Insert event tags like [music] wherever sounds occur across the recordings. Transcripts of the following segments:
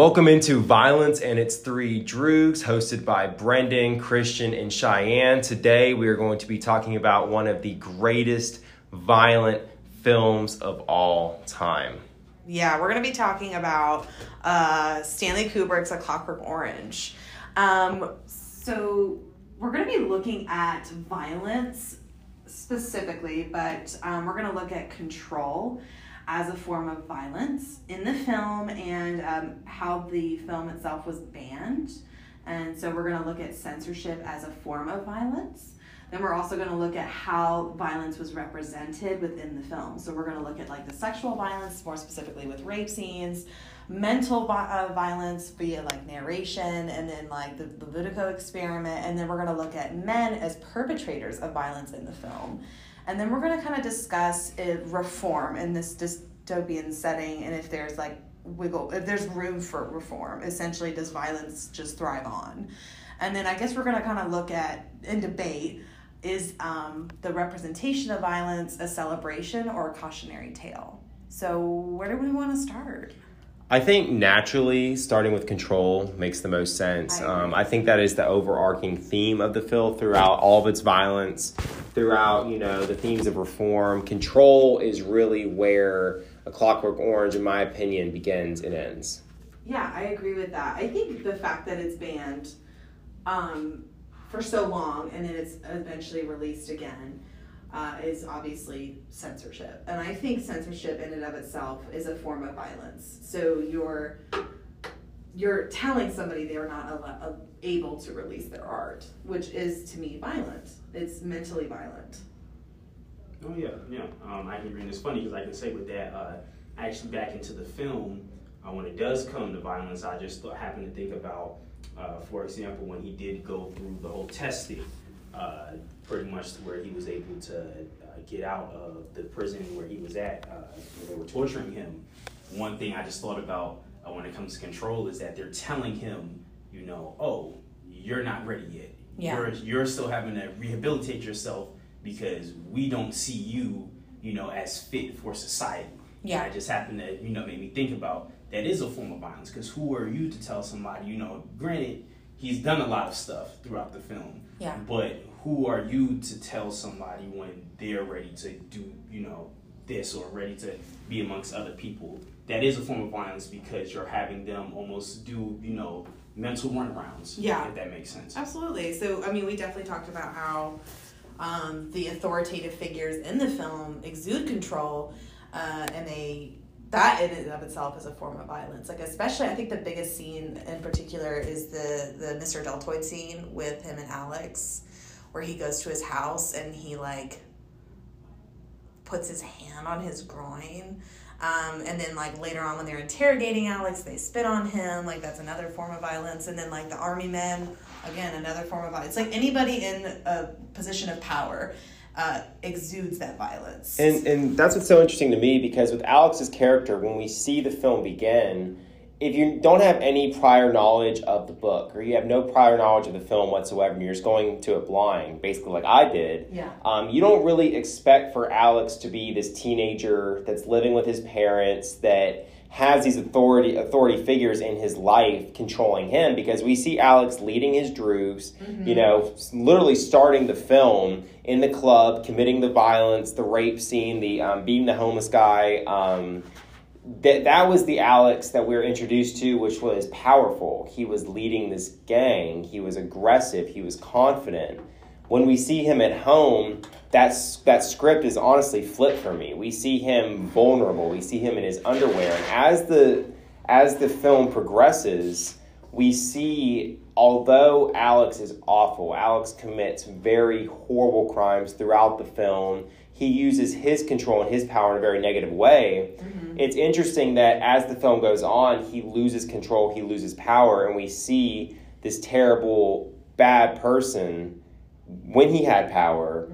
Welcome into Violence and its Three Droogs, hosted by Brendan, Christian, and Cheyenne. Today we are going to be talking about one of the greatest violent films of all time. Yeah, we're going to be talking about uh, Stanley Kubrick's A Clockwork Orange. Um, so we're going to be looking at violence specifically, but um, we're going to look at control as a form of violence in the film and um, how the film itself was banned. And so we're going to look at censorship as a form of violence. Then we're also going to look at how violence was represented within the film. So we're going to look at like the sexual violence, more specifically with rape scenes, mental uh, violence via like narration, and then like the Ludovico experiment. And then we're going to look at men as perpetrators of violence in the film. And then we're going to kind of discuss reform in this dystopian setting and if there's like wiggle, if there's room for reform. Essentially, does violence just thrive on? And then I guess we're going to kind of look at and debate is um, the representation of violence a celebration or a cautionary tale? So, where do we want to start? I think naturally starting with control makes the most sense. I, um, I think that is the overarching theme of the film throughout all of its violence, throughout you know the themes of reform. Control is really where a Clockwork Orange, in my opinion, begins and ends. Yeah, I agree with that. I think the fact that it's banned um, for so long and then it's eventually released again uh, is obviously censorship. And I think censorship in and of itself is a form of violence. So you're you're telling somebody they're not al- able to release their art, which is to me violent. It's mentally violent. Oh yeah, yeah. Um, I can agree. It's funny because I can say with that, uh, actually back into the film, uh, when it does come to violence, I just happen to think about, uh, for example, when he did go through the whole testing uh, pretty much to where he was able to uh, get out of the prison where he was at, uh, where they were torturing him. One thing I just thought about uh, when it comes to control is that they're telling him, you know, oh, you're not ready yet. Yeah. You're, you're still having to rehabilitate yourself because we don't see you, you know, as fit for society. Yeah. And I just happened to, you know, make me think about that is a form of violence because who are you to tell somebody, you know, granted, he's done a lot of stuff throughout the film. Yeah. But who are you to tell somebody when they're ready to do, you know, this or ready to be amongst other people? That is a form of violence because you're having them almost do, you know, mental runarounds. Yeah. If that makes sense. Absolutely. So, I mean, we definitely talked about how um, the authoritative figures in the film exude control uh, and they that in and of itself is a form of violence. Like especially, I think the biggest scene in particular is the the Mr. Deltoid scene with him and Alex, where he goes to his house and he like puts his hand on his groin. Um, and then like later on when they're interrogating Alex, they spit on him. Like that's another form of violence. And then like the army men, again another form of violence. It's Like anybody in a position of power uh, exudes that violence. And and that's what's so interesting to me because with Alex's character, when we see the film begin, if you don't have any prior knowledge of the book or you have no prior knowledge of the film whatsoever, and you're just going to it blind, basically like I did, Yeah. um, you don't really expect for Alex to be this teenager that's living with his parents that has these authority authority figures in his life controlling him because we see Alex leading his droogs, you know, literally starting the film in the club, committing the violence, the rape scene, the um, beating the homeless guy. Um, that that was the Alex that we were introduced to, which was powerful. He was leading this gang. He was aggressive. He was confident. When we see him at home, that's that script is honestly flipped for me. We see him vulnerable. We see him in his underwear, and as the as the film progresses, we see although Alex is awful, Alex commits very horrible crimes throughout the film. He uses his control and his power in a very negative way. Mm-hmm. It's interesting that as the film goes on, he loses control, he loses power, and we see this terrible, bad person when he had power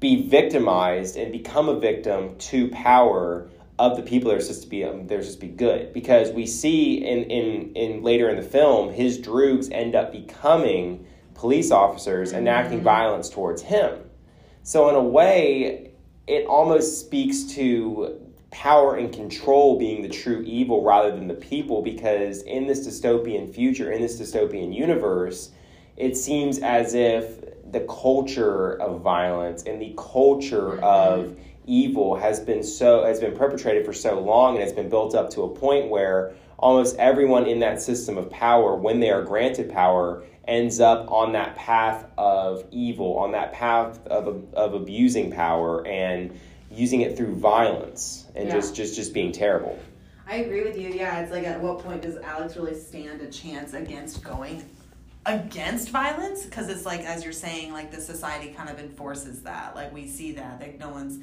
be victimized and become a victim to power of the people that are supposed to be um, they're supposed to be good. Because we see in in in later in the film his droogs end up becoming police officers enacting violence towards him. So in a way it almost speaks to power and control being the true evil rather than the people. Because in this dystopian future in this dystopian universe it seems as if the culture of violence and the culture of evil has been so has been perpetrated for so long and it's been built up to a point where almost everyone in that system of power when they are granted power ends up on that path of evil on that path of, of abusing power and using it through violence and Yeah. just just just being terrible I agree with you. Yeah, it's like at what point does Alex really stand a chance against going against violence? Because it's like as you're saying, like the society kind of enforces that. Like we see that. Like no one's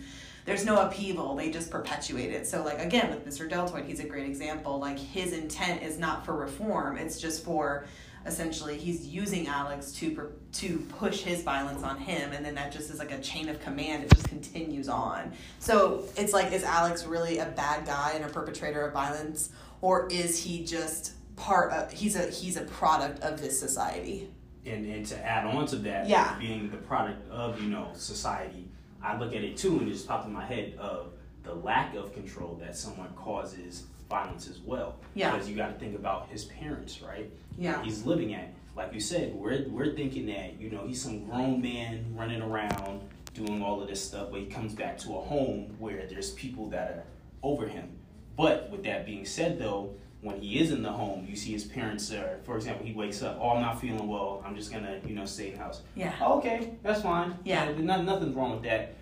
there's no upheaval. They just perpetuate it. So like again with Mr. Deltoid, he's a great example. Like his intent is not for reform. It's just for essentially he's using Alex to to push his violence on him, and then that just is like a chain of command. It just continues on. So it's like, is Alex really a bad guy and a perpetrator of violence, or is he just part of? He's a he's a product of this society. and and to add on to that, Yeah. being the product of you know society, I look at it too, and it just popped in my head of the lack of control that someone causes violence as well. Yeah. Because you got to think about his parents, right? Yeah. He's living at, like you said, we're we're thinking that you know he's some grown man running around doing all of this stuff, but he comes back to a home where there's people that are over him. But with that being said, though, when he is in the home, you see his parents are, for example, he wakes up, oh, I'm not feeling well, I'm just gonna, you know, stay in the house. Yeah. Oh, okay, that's fine. Yeah. there's not, nothing's wrong with that.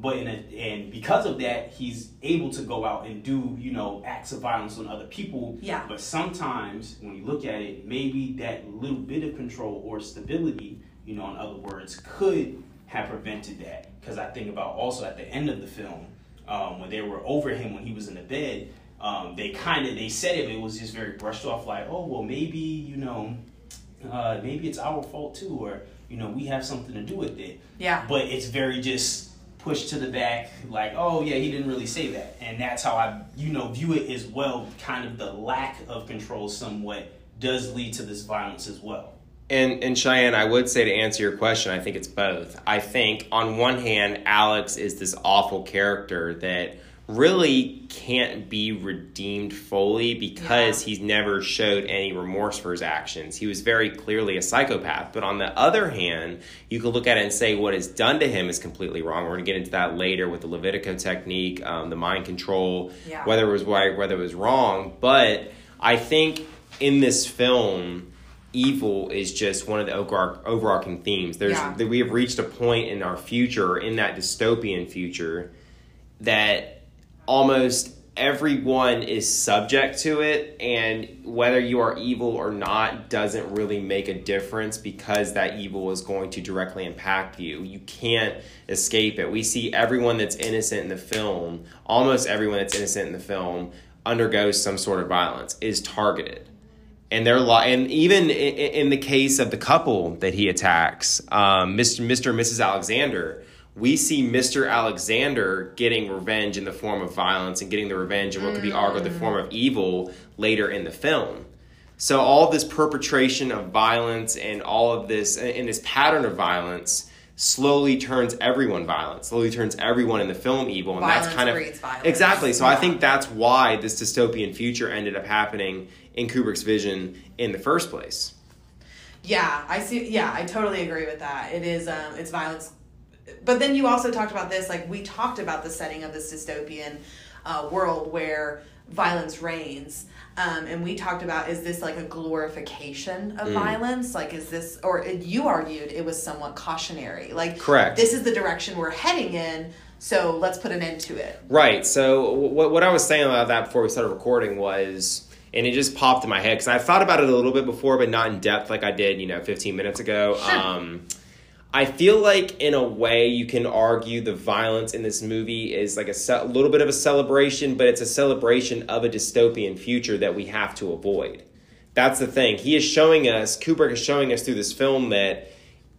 But in a, and because of that, he's able to go out and do, you know, acts of violence on other people. Yeah. But sometimes when you look at it, maybe that little bit of control or stability, you know, in other words, could have prevented that. Because I think about also at the end of the film, um, when they were over him when he was in the bed, um, they kind of they said it, but it was just very brushed off, like, oh well, maybe you know, uh, maybe it's our fault too, or you know, we have something to do with it. Yeah. But it's very just pushed to the back, like, oh yeah, he didn't really say that, and that's how I, you know, view it as well. Kind of the lack of control, somewhat, does lead to this violence as well. And and Cheyenne, I would say to answer your question, I think it's both. I think on one hand, Alex is this awful character that really can't be redeemed fully because he's never showed any remorse for his actions. He was very clearly a psychopath. But on the other hand, you can look at it and say what is done to him is completely wrong. We're going to get into that later with the Ludovico technique, um, the mind control, Yeah. whether it was right, whether it was wrong. But I think in this film, evil is just one of the overarch- overarching themes. There's Yeah. we have reached a point in our future, in that dystopian future, that almost everyone is subject to it and whether you are evil or not doesn't really make a difference because that evil is going to directly impact you. You can't escape it. We see everyone that's innocent in the film almost everyone that's innocent in the film undergoes some sort of violence is targeted. And they're li- and even in, in the case of the couple that he attacks um, mr mr and mrs alexander we see Mr. Alexander getting revenge in the form of violence and getting the revenge in what could be argued the form of evil later in the film. So all this perpetration of violence and all of this and this pattern of violence slowly turns everyone violent, slowly turns everyone in the film evil, and Violence that's kind of violence. exactly. So I think that's why this dystopian future ended up happening in Kubrick's vision in the first place. Yeah, I see. Yeah, I totally agree with that. It is, um, it's violence. But then you also talked about this, like we talked about the setting of this dystopian uh, world where violence reigns. Um, and we talked about is this like a glorification Mm. of violence? Like, is this, or you argued it was somewhat cautionary. Like, Correct. This is the direction we're heading in, so let's put an end to it. Right. So what what I was saying about that before we started recording was, and it just popped in my head because I thought about it a little bit before, but not in depth like I did, you know, 15 minutes ago. Sure. Um, I feel like in a way you can argue the violence in this movie is like a ce- little bit of a celebration, but it's a celebration of a dystopian future that we have to avoid. That's the thing. He is showing us, Kubrick is showing us through this film that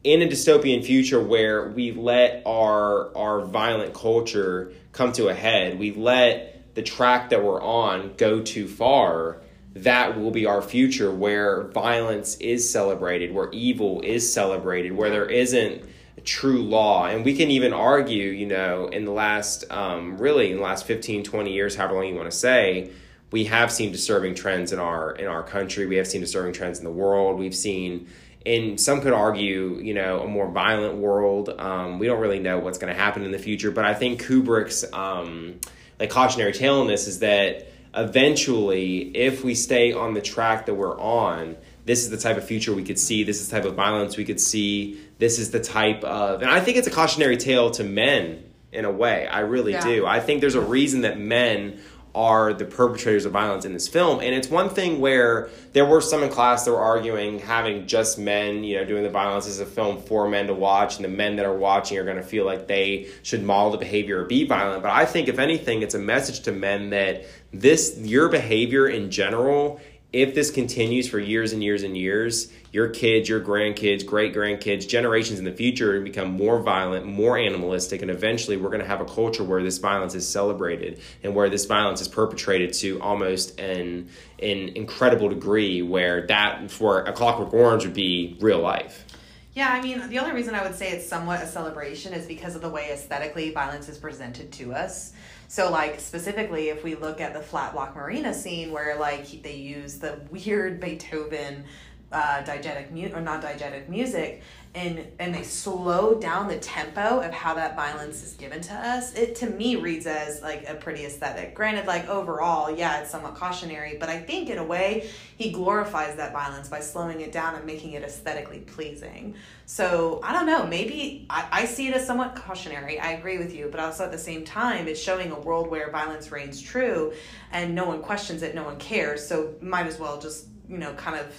in a dystopian future where we let our our violent culture come to a head, we let the track that we're on go too far, that will be our future where violence is celebrated, where evil is celebrated, where there isn't true law. And we can even argue, you know, in the last, um, really in the last 15, 20 years, however long you want to say, we have seen disturbing trends in our in our country. We have seen disturbing trends in the world. We've seen, and some could argue, you know, a more violent world. Um, we don't really know what's going to happen in the future, but I think Kubrick's um, like cautionary tale in this is that eventually, if we stay on the track that we're on, this is the type of future we could see. This is the type of violence we could see. This is the type of, and I think it's a cautionary tale to men in a way. I really Yeah. do. I think there's a reason that men are the perpetrators of violence in this film. And it's one thing where there were some in class that were arguing having just men, you know, doing the violence as a film for men to watch, and the men that are watching are going to feel like they should model the behavior or be violent. But I think, if anything, it's a message to men that this, your behavior in general, if this continues for years and years and years, your kids, your grandkids, great grandkids, generations in the future are become more violent, more animalistic, and eventually we're going to have a culture where this violence is celebrated and where this violence is perpetrated to almost an an incredible degree where that for a clockwork orange would be real life. Yeah, I mean, the only reason I would say it's somewhat a celebration is because of the way aesthetically violence is presented to us. So, like, specifically, if we look at the Flat Block Marina scene where, like, they use the [laughs] weird Beethoven uh, diegetic mu- or not diegetic music and and they slow down the tempo of how that violence is given to us it to me reads as like a pretty aesthetic. Granted like overall yeah it's somewhat cautionary but i think in a way he glorifies that violence by slowing it down and making it aesthetically pleasing. So i don't know maybe i, I see it as somewhat cautionary i agree with you but also at the same time it's showing a world where violence reigns true and no one questions it no one cares so might as well just you know kind of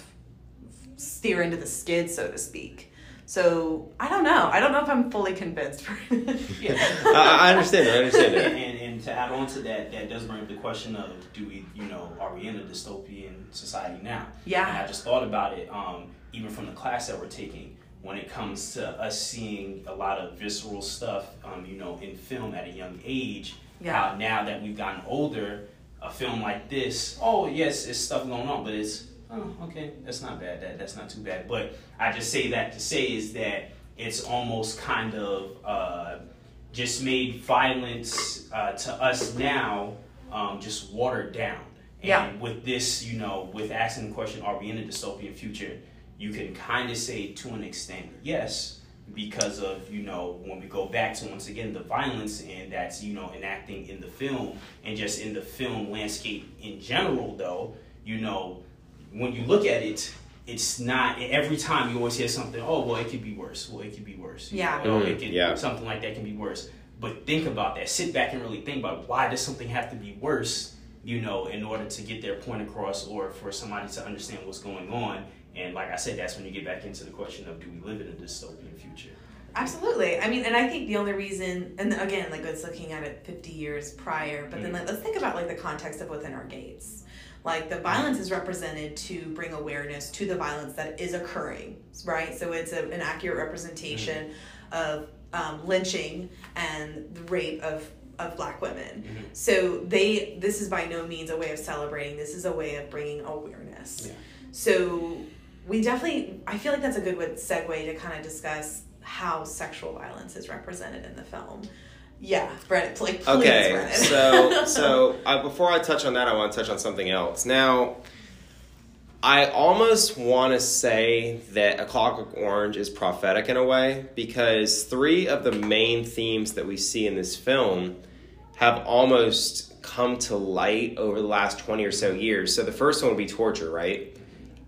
steer into the skid, so to speak. So I don't know. I don't know if I'm fully convinced. [laughs] Yeah. I, I understand. I understand and, and, and to add on to that, that does bring up the question of do we, you know, are we in a dystopian society now? Yeah. And I just thought about it, um, even from the class that we're taking, when it comes to us seeing a lot of visceral stuff, um, you know, in film at a young age. Yeah. How now that we've gotten older, a film like this, oh yes, it's stuff going on, but it's oh okay, that's not bad. That that's not too bad. But I just say that to say is that it's almost kind of uh, just made violence uh, to us now um, just watered down. And Yeah. with this, you know, with asking the question, are we in a dystopian future? You can kind of say to an extent, yes, because of, you know, when we go back to once again the violence and that's, you know, enacting in the film and just in the film landscape in general, though, you know, when you look at it, it's not every time you always hear something. Oh, well, it could be worse. Well, it could be worse. You Yeah. know, Mhm, it could, yeah. something like that can be worse. But think about that. Sit back and really think about why does something have to be worse, you know, in order to get their point across or for somebody to understand what's going on. And like I said, that's when you get back into the question of do we live in a dystopian future? Absolutely. I mean, and I think the only reason, and again, like it's looking at it 50 years prior, but Mm. then like, let's think about like the context of within our gates. Like the violence is represented to bring awareness to the violence that is occurring, right? So it's a, an accurate representation of um, lynching and the rape of of black women. Mhm. So they this is by no means a way of celebrating. This is a way of bringing awareness. Yeah. So we definitely, I feel like that's a good way, segue to kind of discuss how sexual violence is represented in the film. Yeah, Brendan, like please, Okay, Brendan. so [laughs] so uh, before I touch on that, I want to touch on something else. Now, I almost want to say that A Clockwork Orange is prophetic in a way because three of the main themes that we see in this film have almost come to light over the last 20 or so years. So the first one would be torture, right?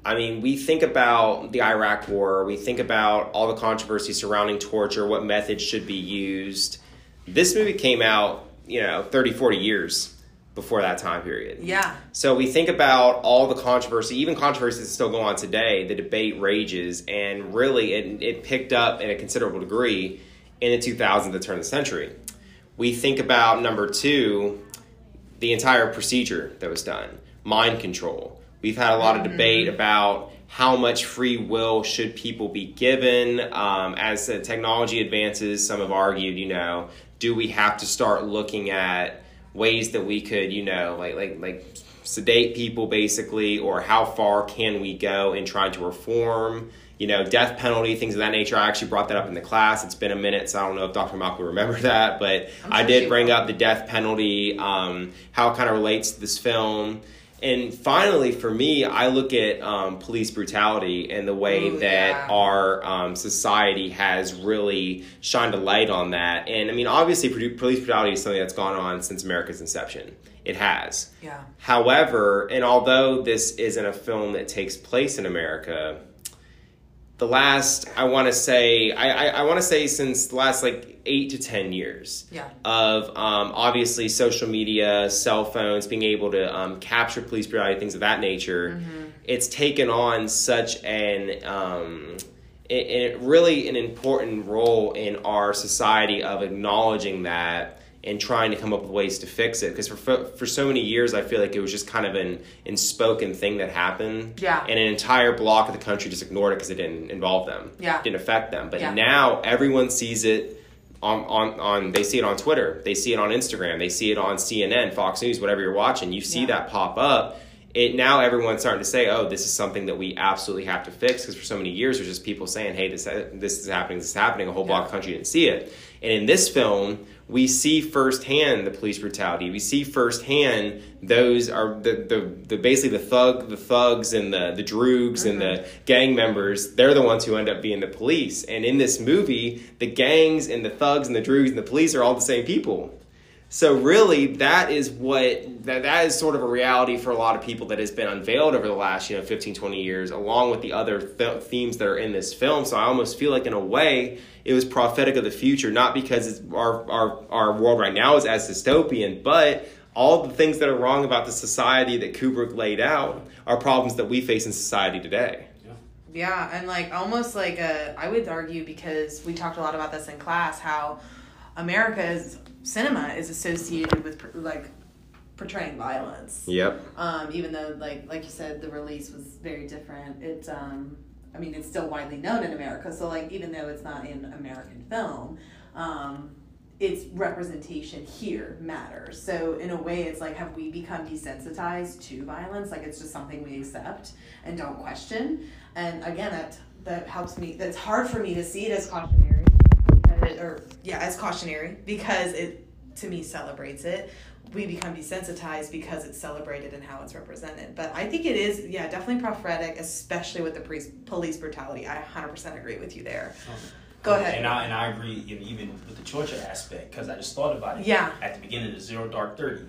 I mean, we think about the Iraq War, we think about all the controversy surrounding torture, what methods should be used. This movie came out, you know, 30, 40 years before that time period. yeah, So we think about all the controversy, even controversy that's still going on today. The debate rages, and really, it, it picked up in a considerable degree in the 2000s, the turn of the century. We think about number two, the entire procedure that was done, mind control. We've had a lot of debate about how much free will should people be given um, as the technology advances. Some have argued, you know, do we have to start looking at ways that we could, you know, like like like sedate people basically, or how far can we go in trying to reform? You know, death penalty, things of that nature. I actually brought that up in the class. It's been a minute, so I don't know if Dr. Malcolm will remember [laughs] that, but I'm I did bring will. up the death penalty, um, how it kind of relates to this film. And finally, for me, I look at um, police brutality and the way Ooh, that yeah. our um, society has really shined a light on that. And I mean, obviously, police brutality is something that's gone on since America's inception. It has. yeah, However, and although this isn't a film that takes place in America, the last I want to say I, I, I want to say since the last like eight to ten years yeah, of um, obviously social media, cell phones, being able to um, capture police brutality, things of that nature, it's taken on such an um, it, it really an important role in our society of acknowledging that and trying to come up with ways to fix it. Because for for so many years I feel like it was just kind of an unspoken thing that happened. Yeah. and an entire block of the country just ignored it because it didn't involve them. Yeah. didn't affect them. But Yeah. now everyone sees it on, on, on they see it on Twitter, they see it on Instagram, they see it on CNN, Fox News, whatever you're watching, you see Yeah. that pop up. It now everyone's starting to say, "Oh, this is something that we absolutely have to fix." Because for so many years, there's just people saying, "Hey, this this is happening, this is happening." A whole block of country didn't see it, and in this film, we see firsthand the police brutality. We see firsthand those are the the, the basically the thug the thugs and the the droogs and the mm-hmm. gang members. They're the ones who end up being the police. And in this movie, the gangs and the thugs and the droogs and the police are all the same people. So really, that is what that, that is sort of a reality for a lot of people that has been unveiled over the last you know 15, 20 years, along with the other th- themes that are in this film. So I almost feel like in a way it was prophetic of the future, not because our our our world right now is as dystopian, but all the things that are wrong about the society that Kubrick laid out are problems that we face in society today. yeah, and like almost like a, I would argue because we talked a lot about this in class how America's cinema is associated with like portraying violence. Yep. um, even though like like you said the release was very different it's um i mean it's still widely known in america so like even though it's not in american film um its representation here matters so in a way it's like have we become desensitized to violence like it's just something we accept and don't question and again that that helps me that's hard for me to see it as cautionary or yeah as cautionary because it to me celebrates it we become desensitized because it's celebrated and how it's represented but i think it is yeah definitely prophetic especially with the police police brutality i 100% agree with you there Go um, ahead. And I and I agree, even with the torture aspect, because I just thought about it. Yeah. At the beginning of Zero Dark Thirty,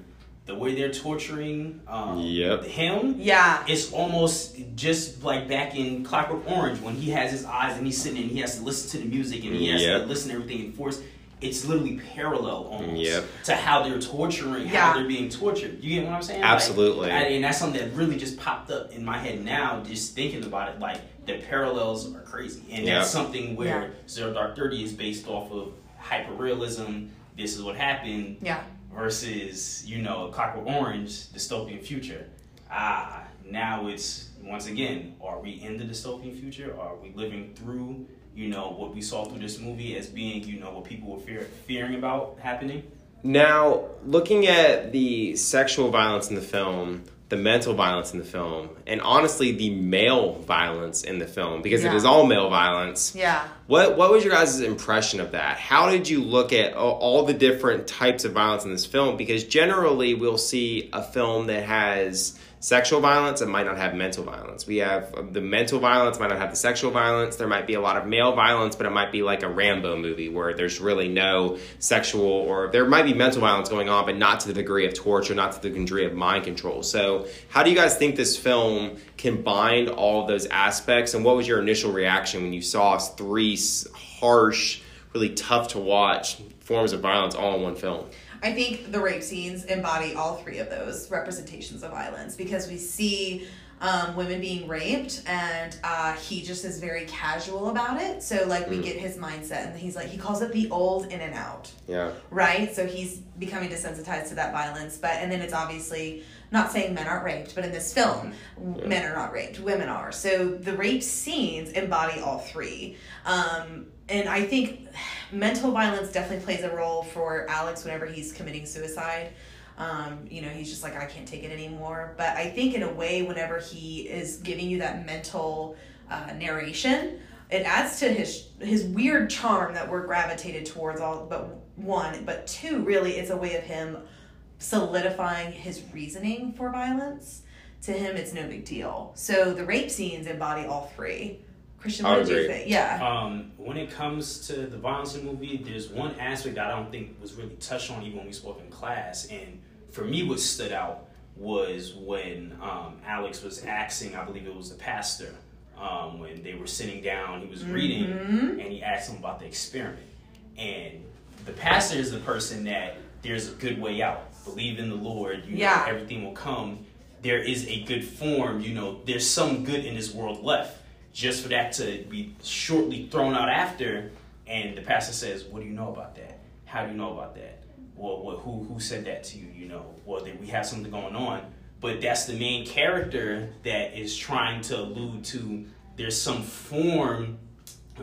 the way they're torturing um, Yep. him, yeah it's almost just like back in Clockwork Orange when he has his eyes and he's sitting and he has to listen to the music and he has Yep. to listen to everything in force. it's literally parallel almost Yep. to how they're torturing, Yeah. how they're being tortured. You get what I'm saying? Like, Absolutely. and, and that's something that really just popped up in my head now, just thinking about it. Like the parallels are crazy, and Yeah. that's something where Yeah. Zero Dark Thirty is based off of hyperrealism. This is what happened Yeah. Versus you know Clockwork Orange dystopian future. Ah, now it's once again, are we in the dystopian future? Are we living through you know what we saw through this movie as being you know what people were fear, fearing about happening? Now, looking at the sexual violence in the film, the mental violence in the film, and honestly, the male violence in the film, because it Yeah. is all male violence. Yeah. What what was your guys' impression of that? How did you look at all the different types of violence in this film? Because generally, we'll see a film that has sexual violence and might not have mental violence. We have uh, the mental violence might not have the sexual violence. There might be a lot of male violence, but it might be like a Rambo movie where there's really no sexual or there might be mental violence going on, but not to the degree of torture, not to the degree of mind control. So, how do you guys think this film combined all of those aspects? And what was your initial reaction when you saw three harsh, really tough to watch forms of violence all in one film? I think the rape scenes embody all three of those representations of violence because we see um, women being raped and uh, he just is very casual about it. So, like, we get his mindset and he's like, he calls it the old in and out, Yeah. right? So, he's becoming desensitized to that violence. But, and then it's obviously not saying men aren't raped, but in this film, w men are not raped, women are. So, the rape scenes embody all three. Um, and I think mental violence definitely plays a role for Alex whenever he's committing suicide. Um, you know, he's just like, I can't take it anymore. But I think in a way, whenever he is giving you that mental uh, narration, it adds to his his weird charm that we're gravitated towards. All but one, but two, really, it's a way of him solidifying his reasoning for violence. To him, it's no big deal. So the rape scenes embody all three. Christian, I what would did you agree. think? Yeah. Um, when it comes to the violence in the movie, there's one aspect that I don't think was really touched on even when we spoke in class. And for me, what stood out was when um, Alex was asking, I believe it was the pastor, um, when they were sitting down, he was reading, and he asked him about the experiment. And the pastor is the person that there's a good way out. Believe in the Lord, you Yeah. know, everything will come. There is a good form, you know, there's some good in this world left. Just for that to be shortly thrown out after, and the pastor says, What do you know about that? How do you know about that? Well, what, who, who said that to you? You know, well, then we have something going on. But that's the main character that is trying to allude to there's some form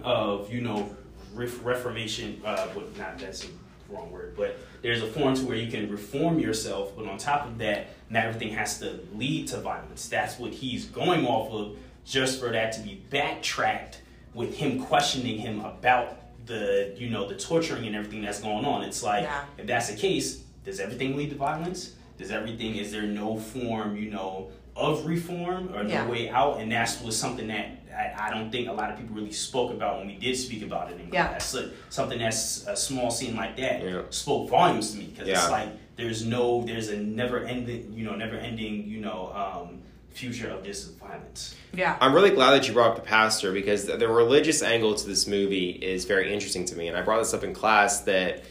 of, you know, ref- reformation, uh, but not that's a wrong word, but there's a form to where you can reform yourself, but on top of that, not everything has to lead to violence. That's what he's going off of, just for that to be backtracked with him questioning him about the, you know, the torturing and everything that's going on. It's like, Yeah. if that's the case, does everything lead to violence? Does everything, is there no form, you know, of reform or no Yeah. way out? And that's was something that I, I don't think a lot of people really spoke about when we did speak about it in Yeah. class. So, something that's a small scene like that Yeah. spoke volumes to me because Yeah. it's like there's no, there's a never ending, you know, never ending, you know, um, future of this violence. Yeah. I'm really glad that you brought up the pastor because the, the religious angle to this movie is very interesting to me. And I brought this up in class that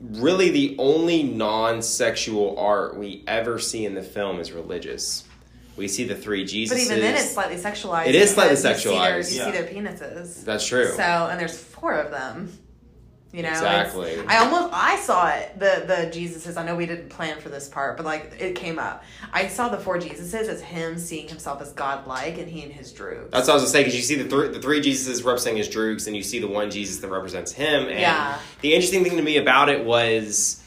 really the only non sexual art we ever see in the film is religious. We see the three Jesuses. But even then, it's slightly sexualized. It is slightly because you see their- sexualized. You Yeah. see their penises. That's true. So, and there's four of them. You know, Exactly. I almost I saw it the the Jesuses. I know we didn't plan for this part, but like it came up. I saw the four Jesuses as him seeing himself as godlike, and he and his Druids. That's what I was gonna say because you see the three the three Jesuses representing his Droogs, and you see the one Jesus that represents him. And Yeah. the interesting thing to me about it was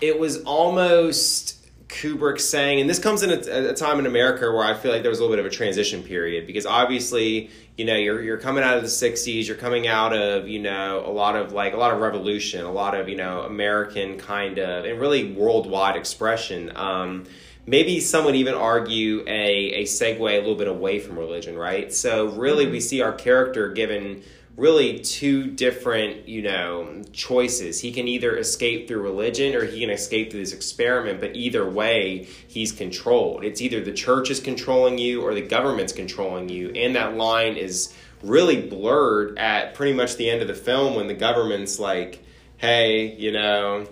it was almost Kubrick saying, and this comes in a, a time in America where I feel like there was a little bit of a transition period because obviously, you know, you're you're coming out of the '60s, you're coming out of you know a lot of like a lot of revolution, a lot of you know American kind of and really worldwide expression. Um, maybe some would even argue a, a segue a little bit away from religion, right? So really we see our character given really two different, you know, choices. He can either escape through religion or he can escape through this experiment, but either way, he's controlled. It's either the church is controlling you or the government's controlling you, and that line is really blurred at pretty much the end of the film when the government's like hey, you know,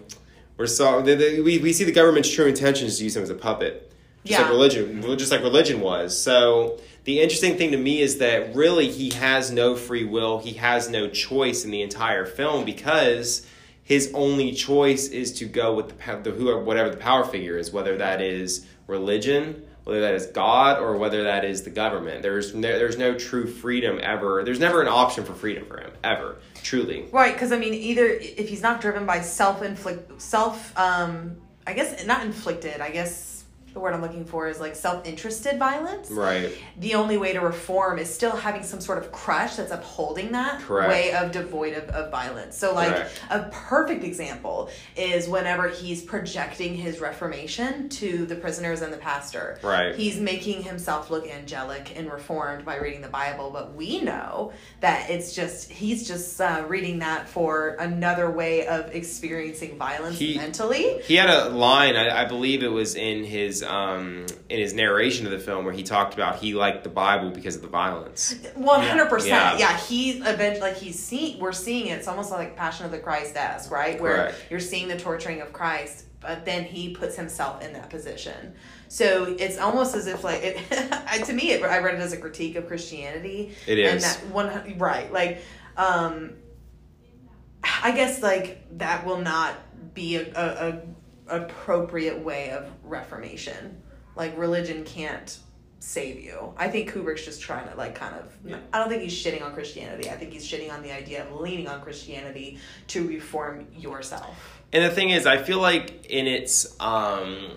we're so we we see the government's true intentions to use him as a puppet, just like religion, just like religion was. So the interesting thing to me is that really he has no free will. He has no choice in the entire film because his only choice is to go with the, the who whatever the power figure is, whether that is religion, whether that is God, or whether that is the government. There's no, there's no true freedom ever. There's never an option for freedom for him ever, truly. Right, because I mean, either if he's not driven by self inflict, self, um, I guess not inflicted. I guess the word I'm looking for is like self interested violence. Right. The only way to reform is still having some sort of crush that's upholding that Correct. way of devoid of, of violence. So, like Correct. a perfect example is whenever he's projecting his reformation to the prisoners and the pastor. Right. He's making himself look angelic and reformed by reading the Bible, but we know that it's just he's just uh, reading that for another way of experiencing violence He- mentally. He had a line, I, I believe it was in his um, in his narration of the film, where he talked about he liked the Bible because of the violence. One hundred percent. Yeah. He eventually like he's seeing. We're seeing it. It's almost like Passion of the Christ esque, right? Where Correct. you're seeing the torturing of Christ, but then he puts himself in that position. So it's almost as if like it, [laughs] I- to me, it, I read it as a critique of Christianity. It and that one right like um i guess like that will not be a, a, a appropriate way of reformation like religion can't save you i think kubrick's just trying to like kind of Yeah. i don't think he's shitting on christianity i think he's shitting on the idea of leaning on christianity to reform yourself And the thing is, I feel like in its um,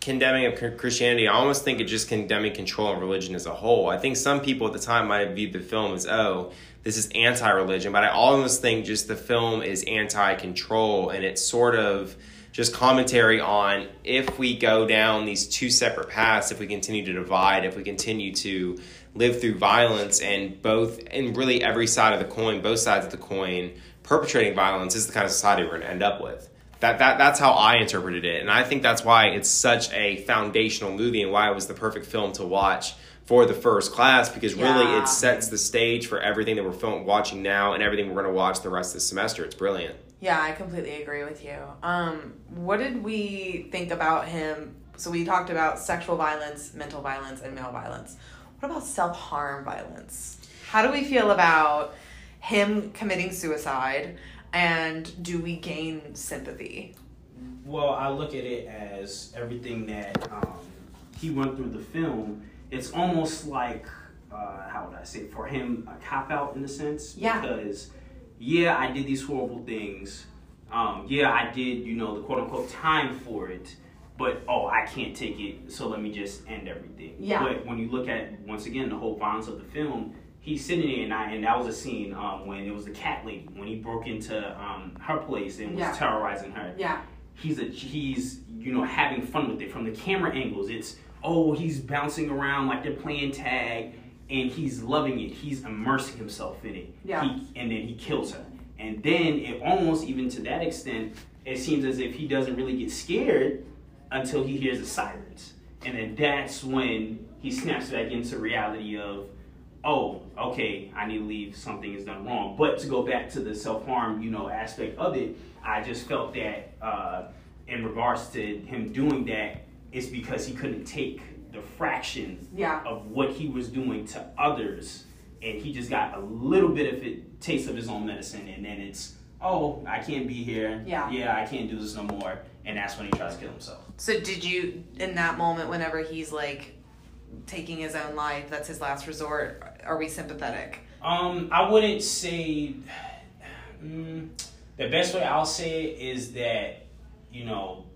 condemning of Christianity, I almost think it just condemning control and religion as a whole. I think some people at the time might have viewed the film as, oh, this is anti-religion, but I almost think just the film is anti-control, and it's sort of just commentary on if we go down these two separate paths, if we continue to divide, if we continue to live through violence, and both, and really every side of the coin, both sides of the coin, perpetrating violence is the kind of society we're going to end up with. That, that that's how I interpreted it, and I think that's why it's such a foundational movie, and why it was the perfect film to watch for the first class because really Yeah. it sets the stage for everything that we're film watching now and everything we're going to watch the rest of the semester. It's brilliant. Yeah, I completely agree with you. Um, what did we think about him? So we talked about sexual violence, mental violence, and male violence. What about self harm violence? How do we feel about him committing suicide? And do we gain sympathy? Well, I look at it as everything that um, he went through the film. It's almost like, uh, how would I say, for him, a cop out in a sense. Yeah. Because, yeah, I did these horrible things. Um, yeah, I did, you know, the quote unquote time for it. But, oh, I can't take it, so let me just end everything. Yeah. But when you look at, once again, the whole violence of the film, he's sitting there, and, I, and that was a scene um, when it was the cat lady, when he broke into um, her place and was Yeah. terrorizing her Yeah. he's a he's you know having fun with it from the camera angles it's oh he's bouncing around like they're playing tag and he's loving it. He's immersing himself in it. Yeah. he, and then he kills her. And then it almost even to that extent it seems as if he doesn't really get scared until he hears the sirens and then that's when he snaps back into reality of oh, okay, I need to leave, something is done wrong. But to go back to the self harm, you know, aspect of it, I just felt that uh, in regards to him doing that, it's because he couldn't take the fraction Yeah. of what he was doing to others, and he just got a little bit of it, taste of his own medicine, and then it's. Oh, I can't be here. Yeah. Yeah, I can't do this no more. And that's when he tries to kill himself. So did you in that moment whenever he's like taking his own life, that's his last resort, are we sympathetic? Um, I wouldn't say. Mm, the best way I'll say it is that you know,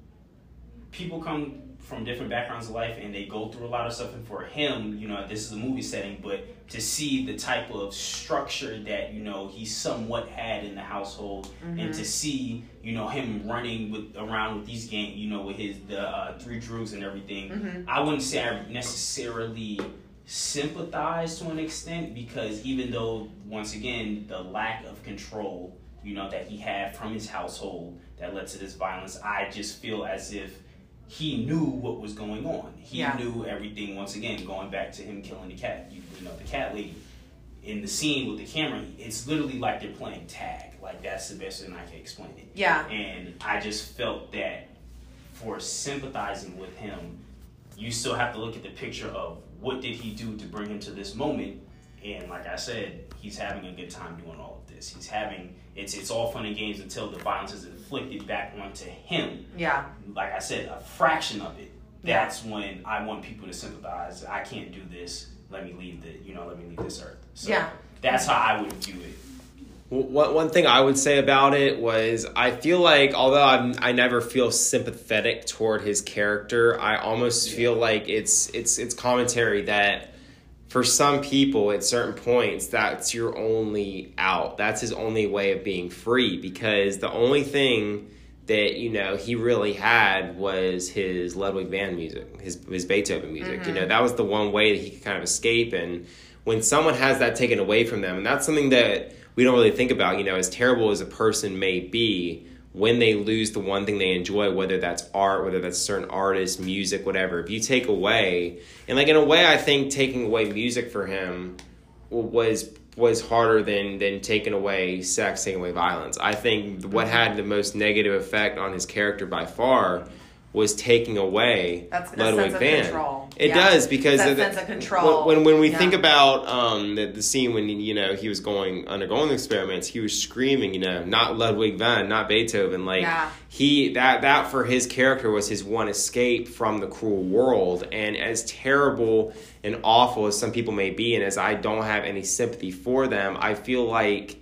people come from different backgrounds of life and they go through a lot of stuff. And for him, you know, this is a movie setting, but to see the type of structure that you know he somewhat had in the household, and to see you know him running with around with these gang, you know, with his the uh, three droogs and everything. I wouldn't say I necessarily sympathize to an extent because even though once again the lack of control you know that he had from his household that led to this violence i just feel as if he knew what was going on he Yeah. knew everything once again going back to him killing the cat you, you know the cat lady in the scene with the camera, it's literally like they're playing tag. Like that's the best thing I can explain it. Yeah. And I just felt that for sympathizing with him, you still have to look at the picture of what did he do to bring him to this moment. And like I said, he's having a good time doing all of this. He's having it's it's all fun and games until the violence is inflicted back onto him. Yeah. Like I said, a fraction of it. Yeah. That's when I want people to sympathize. I can't do this. Let me leave the you know let me leave this earth. So Yeah. That's how I would view it. One, one thing I would say about it was I feel like although I'm, I never feel sympathetic toward his character, I almost feel like it's it's it's commentary that for some people at certain points that's your only out. That's his only way of being free because the only thing that you know he really had was his Ludwig van music, his his Beethoven music. You know mm-hmm. that was the one way that he could kind of escape. And when someone has that taken away from them, and that's something that we don't really think about. You know, as terrible as a person may be, when they lose the one thing they enjoy, whether that's art, whether that's certain artists, music, whatever. If you take away, and like in a way, I think taking away music for him was was harder than than taking away sex, taking away violence. I think what mm-hmm. had the most negative effect on his character by far was taking away That's Ludwig sense of van. control. It Yeah. does because That the- sense of control. When when we Yeah. think about um the, the scene when you know he was going undergoing the experiments, he was screaming, you know, not Ludwig van, not Beethoven, like Yeah. he that that for his character was his one escape from the cruel world and as terrible and awful as some people may be and as I don't have any sympathy for them I feel like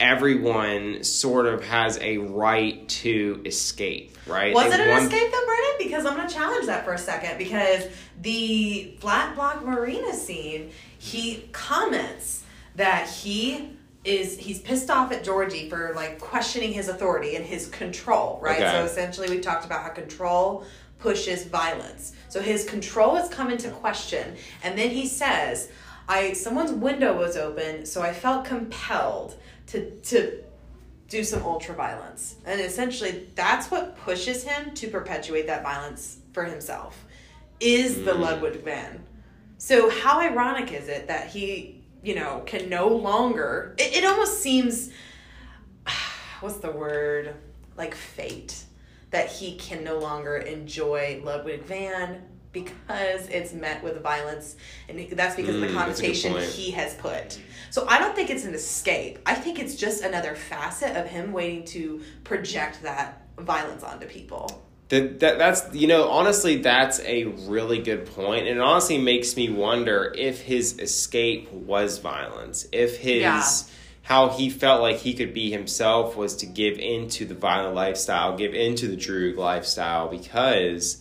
everyone sort of has a right to escape right Was Like it an one- escape though, Brendan? Because I'm gonna challenge that for a second. Because the flat block marina scene, he comments that he is he's pissed off at Georgie for like questioning his authority and his control, right? Okay. So essentially we talked about how control pushes violence. So his control has come into question, and then he says, I someone's window was open, so I felt compelled to to do some ultra violence. And essentially that's what pushes him to perpetuate that violence for himself is the mm. Ludwig van. So how ironic is it that he, you know, can no longer it, it almost seems [sighs] what's the word? Like fate. That he can no longer enjoy Ludwig van because it's met with violence and that's because of the Mm, that's a good connotation he has put. So I don't think it's an escape. I think it's just another facet of him waiting to project that violence onto people. That, that that's you know honestly that's a really good point and it honestly makes me wonder if his escape was violence if his Yeah. how he felt like he could be himself was to give into the violent lifestyle give into the drug lifestyle because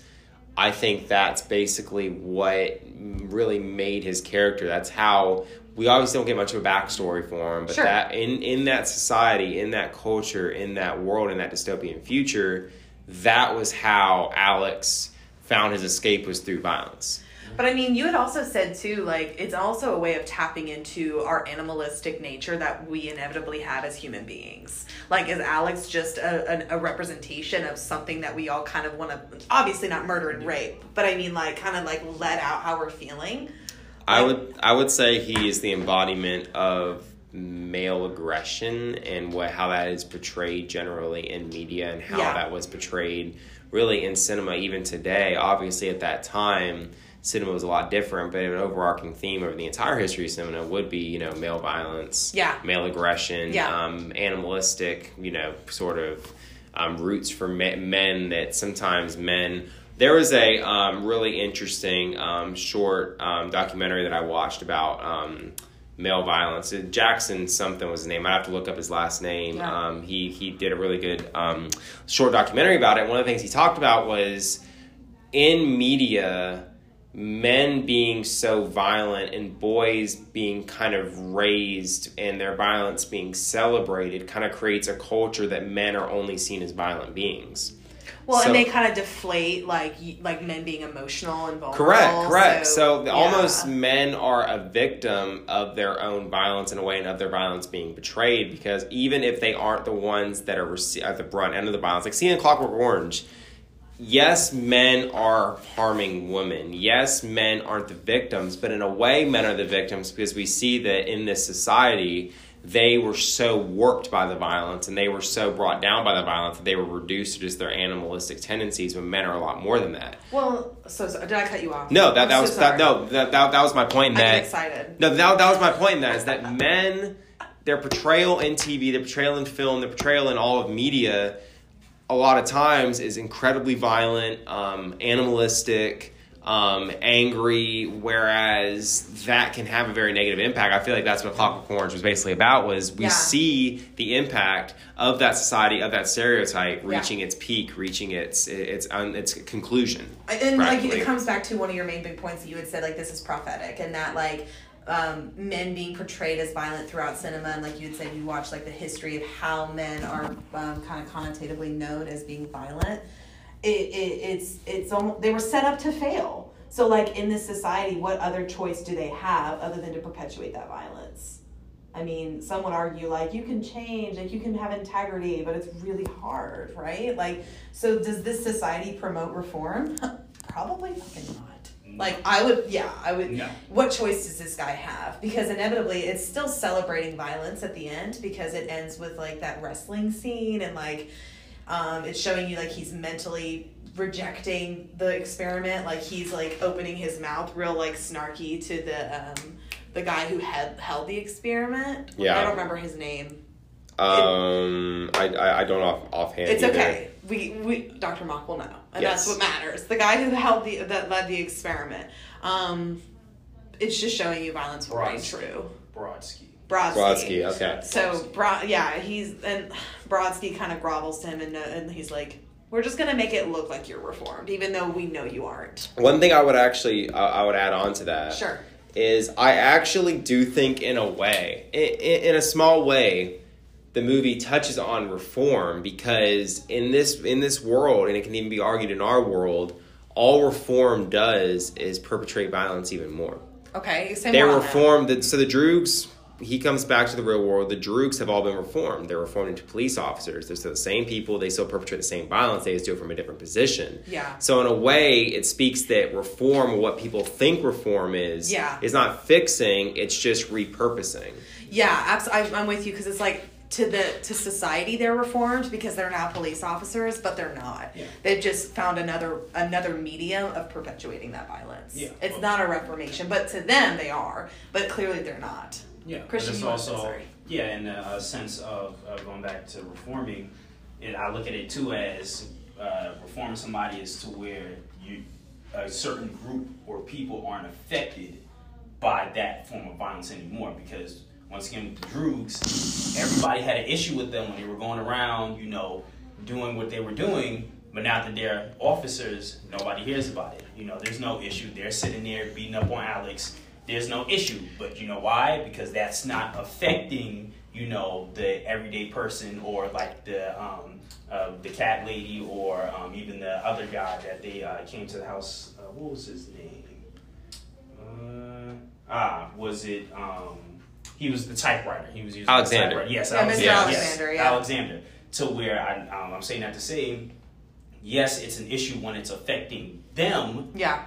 I think that's basically what really made his character that's how we obviously don't get much of a backstory for him but Sure. that in in that society in that culture in that world in that dystopian future that was how Alex found his escape was through violence. But I mean, you had also said too, like it's also a way of tapping into our animalistic nature that we inevitably have as human beings. Like, is Alex just a, a, a representation of something that we all kind of want to, obviously not murder and rape, but I mean, like, kind of like let out how we're feeling? I would I would say he is the embodiment of male aggression and what how that is portrayed generally in media and how Yeah. that was portrayed really in cinema even today. Obviously at that time cinema was a lot different, but an overarching theme of the entire history of cinema would be, you know, male violence, Yeah. male aggression, Yeah. um, animalistic, you know, sort of um, roots for me- men that sometimes men. There was a um, really interesting um, short um, documentary that I watched about um, male violence. Uh, Jackson something was his name. I have to look up his last name. Yeah. Um, he he did a really good um, short documentary about it. One of the things he talked about was in media men being so violent and boys being kind of raised and their violence being celebrated kind of creates a culture that men are only seen as violent beings. Well, So- and they kind of deflate like like men being emotional and vulnerable. Correct, correct. So, yeah. almost men are a victim of their own violence in a way and of their violence being betrayed because even if they aren't the ones that are at the brunt end of the violence, like seeing Clockwork Orange, yes, men are harming women. Yes, men aren't the victims, but in a way, men are the victims because we see that in this society, they were so warped by the violence and they were so brought down by the violence that they were reduced to just their animalistic tendencies when men are a lot more than that. Well, so, so did I cut you off? No, that, that I'm was so that, no that, that, that was my point. That excited. no, that, that was my point. In that is that [laughs] men, their portrayal in TV, their portrayal in film, their portrayal in all of media, a lot of times is incredibly violent, um, animalistic, um, angry. Whereas that can have a very negative impact. I feel like that's what Clockwork Orange was basically about. Was we Yeah. see the impact of that society of that stereotype Yeah. reaching its peak, reaching its its um, its conclusion. and like it comes back to one of your main big points that you had said like this is prophetic and that like um, men being portrayed as violent throughout cinema and like you had said you watch like the history of how men are um, kind of connotatively known as being violent it, it it's it's almost they were set up to fail so like in this society what other choice do they have other than to perpetuate that violence I mean, some would argue like you can change, like you can have integrity, but it's really hard, right? Like, so does this society promote reform? [laughs] Probably fucking not. Like, I would, yeah, I would. No. What choice does this guy have? Because inevitably, it's still celebrating violence at the end because it ends with like that wrestling scene and like, um, it's showing you like he's mentally rejecting the experiment. Like he's like opening his mouth real like snarky to the um, the guy who had held the experiment. Yeah. I don't remember his name. Um, I, I I don't off offhand. It's either. okay. We we Dr. Mock will know, and Yes. that's what matters. The guy who held the that led the experiment. Um, it's just showing you violence will reign Brodsky. true. Brodsky. Brodsky. Brodsky, okay. So Bro, yeah, he's and Brodsky kind of grovels to him, and uh, and he's like, "We're just gonna make it look like you're reformed, even though we know you aren't." One thing I would actually I I would add on to that Sure. is I actually do think in a way, in, in a small way, the movie touches on reform because in this in this world, and it can even be argued in our world, all reform does is perpetrate violence even more. Okay. Say They're more on that. reformed. that- So the Droogs, he comes back to the real world. The Droogs have all been reformed. They're reformed into police officers. They're still the same people. They still perpetrate the same violence. They just do it from a different position. Yeah. So in a way, it speaks that reform, or what people think reform is, Yeah. is not fixing. It's just repurposing. Yeah, absolutely. I'm with you because it's like to the to society they're reformed because they're now police officers, but they're not. Yeah. They've just found another another medium of perpetuating that violence. Yeah. It's not a reformation, but to them they are. But clearly they're not. Yeah, Christian, it's you wanna say also sorry. yeah, in a, sense of, of going back to reforming, it, I look at it too as uh, reforming somebody is to where you a certain group or people aren't affected by that form of violence anymore because once again with the Droogs, everybody had an issue with them when they were going around, you know, doing what they were doing. But now that they're officers, nobody hears about it. You know, there's no issue. They're sitting there beating up on Alex. There's no issue. But you know why? Because that's not affecting, you know, the everyday person or like the um, uh, the cat lady or um, even the other guy that they uh, came to the house. Uh, what was his name? Uh, ah, was it? Um, he was the typewriter. He was using Alexander. The typewriter. Yes, Yeah, Mr. Alexander. Alexander, Yes, yeah. Alexander. To where I, um, I'm saying that to say, yes, it's an issue when it's affecting them, Yeah.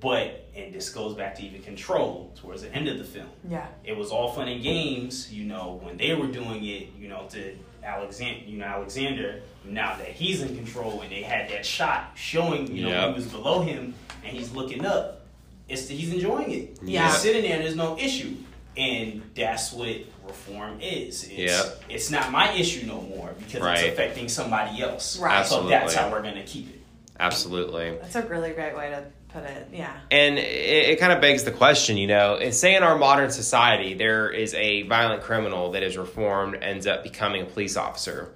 but and this goes back to even control towards the end of the film. Yeah. It was all fun and games, you know, when they were doing it, you know, to Alexander, you know, Alexander. Now that he's in control, and they had that shot showing, you know, Yep. he was below him and he's looking up. It's he's enjoying it. Yeah. He's sitting there. There's no issue, and that's what reform is. It's, Yep. it's not my issue no more because Right. it's affecting somebody else. Right. Absolutely. So that's how we're gonna keep it. Absolutely. That's a really great way to put it. Yeah. And it, it kind of begs the question, you know, and say in our modern society there is a violent criminal that is reformed, ends up becoming a police officer.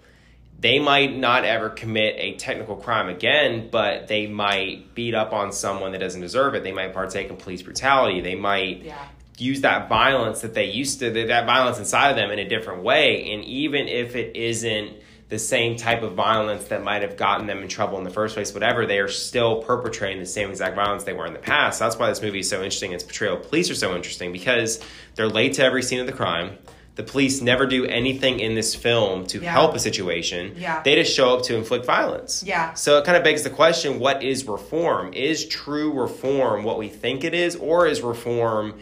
They might not ever commit a technical crime again, but they might beat up on someone that doesn't deserve it. They might partake in police brutality. They might Yeah. Use that violence that they used to, that violence inside of them in a different way. And even if it isn't the same type of violence that might have gotten them in trouble in the first place, whatever, they are still perpetrating the same exact violence they were in the past. That's why this movie is so interesting. Its portrayal of police are so interesting because they're late to every scene of the crime. The police never do anything in this film to Yeah. help a situation. Yeah. They just show up to inflict violence. Yeah. So it kind of begs the question what is reform? Is true reform what we think it is, or is reform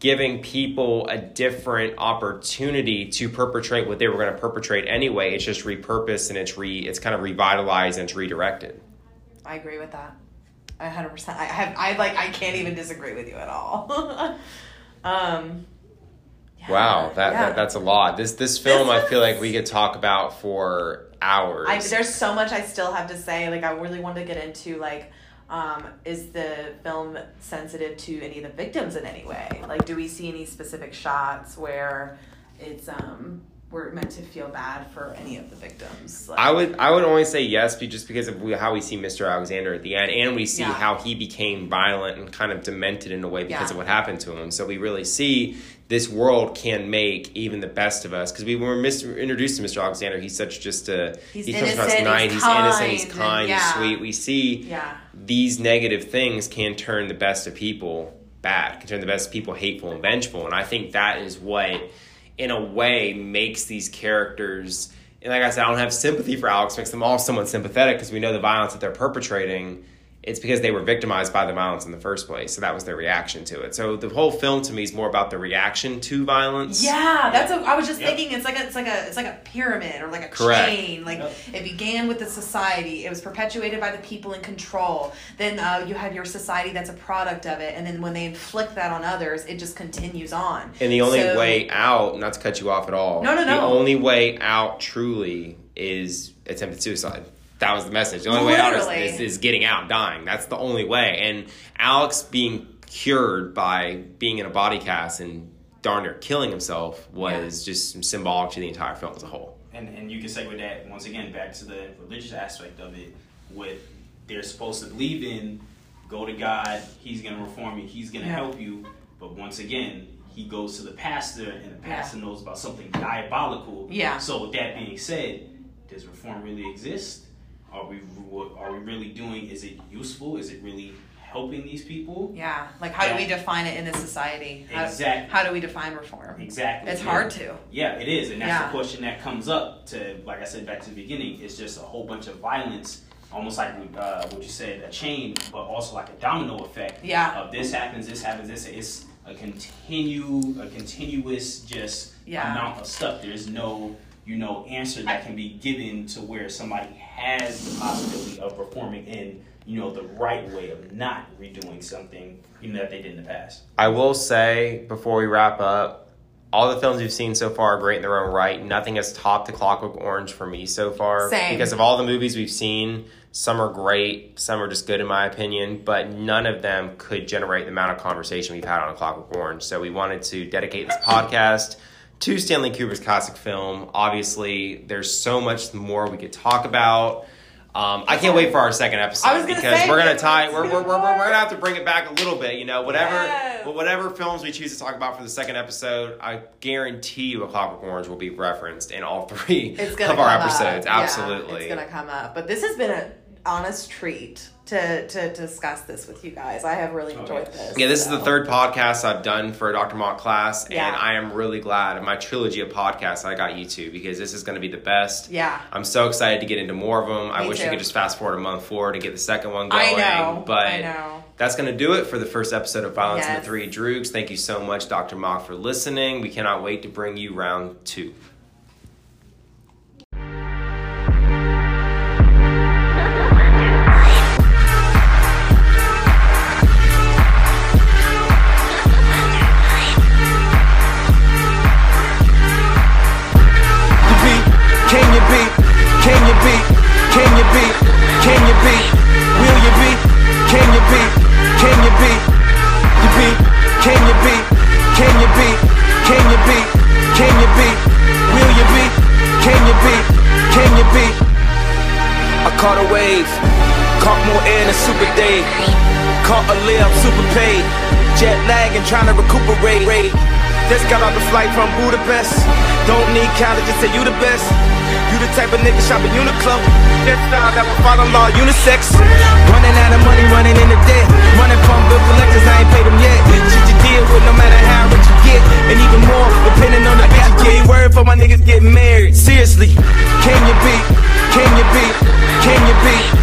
giving people a different opportunity to perpetrate what they were going to perpetrate anyway? It's just repurposed and it's re it's kind of revitalized and it's redirected. I agree with that. I hundred percent. I have. I like. I can't even disagree with you at all. [laughs] um. yeah, Wow, that, yeah. that that's a lot. This this film This I feel like we could talk about for hours. I, there's so much I still have to say. Like I really want to get into like, um, is the film sensitive to any of the victims in any way? Like, do we see any specific shots where it's um we're meant to feel bad for any of the victims? Like, I would I would only say yes, just because of how we see Mr. Alexander at the end, and we see Yeah. how he became violent and kind of demented in a way because Yeah. of what happened to him. So we really see this world can make even the best of us because we were mis- introduced to Mr. Alexander. He's such just a He's he comes across nice, he's he's innocent, he's kind, and he's sweet. We see Yeah. these negative things can turn the best of people bad, can turn the best of people hateful and vengeful. And I think that is what, in a way, makes these characters. And like I said, I don't have sympathy for Alex, makes them all somewhat sympathetic because we know the violence that they're perpetrating. It's because they were victimized by the violence in the first place. So that was their reaction to it. So the whole film to me is more about the reaction to violence. Yeah, that's what I was just Yep. thinking. It's like a, it's like a, it's like a pyramid or like a Correct. chain. Like Yep. it began with the society. It was perpetuated by the people in control. Then uh, you have your society that's a product of it, and then when they inflict that on others, it just continues on. And the only So- way out, not to cut you off at all. No, no, no. The no. only way out truly is attempted suicide. That was the message. The only way out is, is, is getting out, dying. That's the only way. And Alex being cured by being in a body cast and darn near killing himself was just symbolic to the entire film as a whole. and and you can segue that once again back to the religious aspect of it. What they're supposed to believe in, go to God. He's gonna reform you. He's gonna Yeah. help you. But once again, he goes to the pastor, and the pastor knows about something diabolical. Yeah. So with that being said, does reform really exist? Are we what are we really doing? Is it useful? Is it really helping these people? Yeah, like how do we define it in this society? How, Exactly. How do we define reform? Exactly. It's Yeah. hard to. Yeah, it is, and that's Yeah. the question that comes up. To like I said back to the beginning, it's just a whole bunch of violence, almost like uh, what you said, a chain, but also like a domino effect. Yeah. Of this happens, this happens, this. It's a continue, a continuous just Yeah. amount of stuff. There's no, you know, answer that can be given to where somebody has the possibility of performing in, you know, the right way of not redoing something, you know, that they did in the past. I will say before we wrap up, all the films we've seen so far are great in their own right. Nothing has topped The Clockwork Orange for me so far. Same. Because of all the movies we've seen, some are great, some are just good in my opinion, but none of them could generate the amount of conversation we've had on A Clockwork Orange. So we wanted to dedicate this [laughs] podcast to Stanley Kubrick's classic film. Obviously, there's so much more we could talk about. Um, I can't wait for our second episode because say, we're gonna tie. We're, we're, we're, we're gonna have to bring it back a little bit. You know, whatever. Yes. Whatever films we choose to talk about for the second episode, I guarantee you, A Clockwork Orange will be referenced in all three [laughs] of our episodes. Up. Yeah, Absolutely. it's gonna come up. But this has been an honest treat to to discuss this with you guys. I have really Oh, enjoyed yes. this. Yeah, this is the third podcast I've done for Dr. Mock class, Yeah. and I am really glad of my trilogy of podcasts I got you to because this is going to be the best. Yeah. I'm so excited to get into more of them. I wish we too. could just fast forward a month forward to get the second one going. I know. But I know. that's going to do it for the first episode of Violence and the Three Droogs. Thank you so much, Dr. Mock, for listening. We cannot wait to bring you round two. Can you beat? Will you beat? Can you beat? Can you beat? You beat? Can you beat? Can you beat? Can you beat? Can you beat? Will you beat? Can you beat? Can you beat? I caught a wave, caught more air than Super Dave. Caught a layup, super paid. Jet lag and trying to recuperate. Just got off the flight from Budapest. Don't need college to say you the best. You the type of nigga shopping Uniqlo. That style that will follow law unisex. Running out of money, running into debt. Running from bill collectors, I ain't paid them yet. Shit you deal with, no matter how rich you get. And even more, depending on the bitch you get. Word for my niggas getting married. Seriously, can you beat? Can you beat? Can you beat?